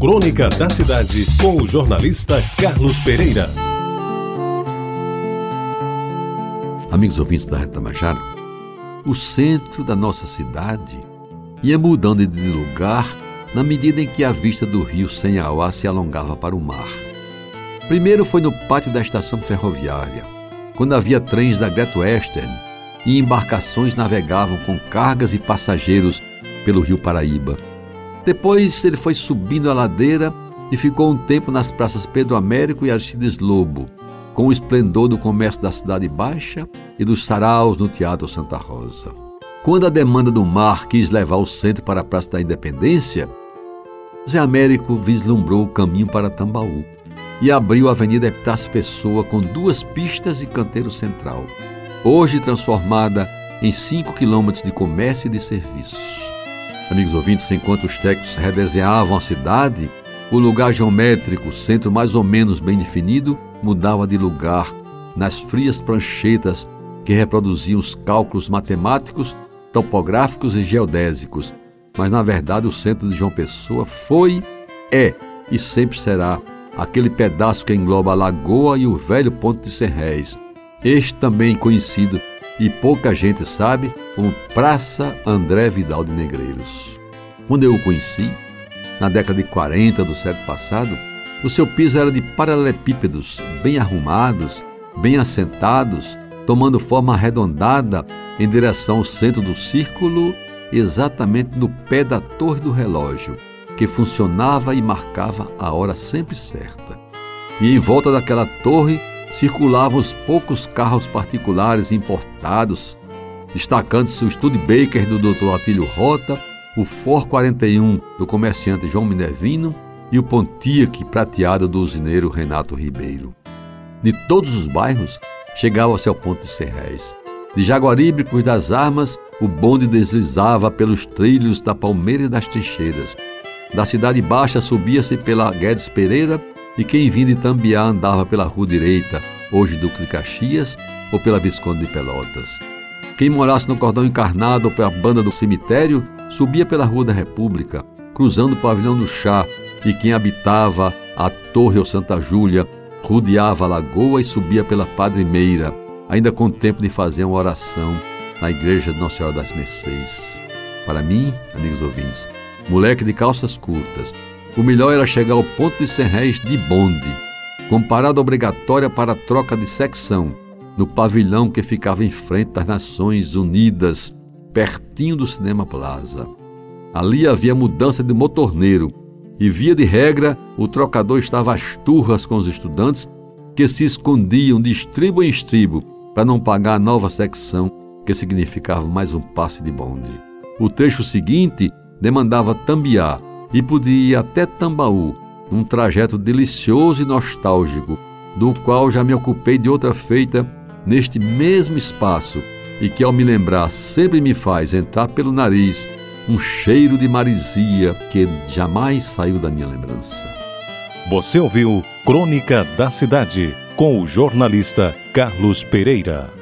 Crônica da Cidade, com o jornalista Carlos Pereira. Amigos ouvintes da Reta Majara, o centro da nossa cidade ia mudando de lugar na medida em que a vista do rio Senhauá se alongava para o mar. Primeiro foi no pátio da estação ferroviária, quando havia trens da Great Western e embarcações navegavam com cargas e passageiros pelo rio Paraíba. Depois ele foi subindo a ladeira e ficou um tempo nas praças Pedro Américo e Aristides Lobo, com o esplendor do comércio da Cidade Baixa e dos saraus no Teatro Santa Rosa. Quando a demanda do mar quis levar o centro para a Praça da Independência, Zé Américo vislumbrou o caminho para Tambaú e abriu a Avenida Epitácio Pessoa com duas pistas e canteiro central, hoje transformada em 5 quilômetros de comércio e de serviços. Amigos ouvintes, enquanto os técnicos redesenhavam a cidade, o lugar geométrico, centro mais ou menos bem definido, mudava de lugar nas frias pranchetas que reproduziam os cálculos matemáticos, topográficos e geodésicos. Mas na verdade o centro de João Pessoa foi, é e sempre será aquele pedaço que engloba a lagoa e o velho ponto de Serrés. Este também conhecido e pouca gente sabe como Praça André Vidal de Negreiros. Quando eu o conheci, na década de 40 do século passado, o seu piso era de paralelepípedos, bem arrumados, bem assentados, tomando forma arredondada em direção ao centro do círculo, exatamente no pé da torre do relógio, que funcionava e marcava a hora sempre certa. E em volta daquela torre circulavam os poucos carros particulares importados, destacando-se o Studebaker do Dr. Atílio Rota, o Ford 41 do comerciante João Minervino e o Pontiac prateado do usineiro Renato Ribeiro. De todos os bairros, chegava-se ao ponto de Serrés. De Jaguaríbricos das Armas, o bonde deslizava pelos trilhos da Palmeira e das Trincheiras. Da Cidade Baixa subia-se pela Guedes Pereira e quem vinha de Tambiá andava pela rua direita, hoje Duque de Caxias, ou pela Visconde de Pelotas. Quem morasse no cordão encarnado ou pela banda do cemitério, subia pela Rua da República, cruzando o pavilhão do chá, e quem habitava a Torre ou Santa Júlia, rodeava a lagoa e subia pela Padre Meira, ainda com tempo de fazer uma oração na igreja de Nossa Senhora das Mercês. Para mim, amigos ouvintes, moleque de calças curtas, o melhor era chegar ao ponto de Serrés de bonde, com parada obrigatória para troca de secção, no pavilhão que ficava em frente das Nações Unidas, pertinho do Cinema Plaza. Ali havia mudança de motorneiro e, via de regra, o trocador estava às turras com os estudantes que se escondiam de estribo em estribo para não pagar a nova secção, que significava mais um passe de bonde. O trecho seguinte demandava tambiar e podia ir até Tambaú, um trajeto delicioso e nostálgico, do qual já me ocupei de outra feita neste mesmo espaço e que, ao me lembrar, sempre me faz entrar pelo nariz um cheiro de marisia que jamais saiu da minha lembrança. Você ouviu Crônica da Cidade com o jornalista Carlos Pereira.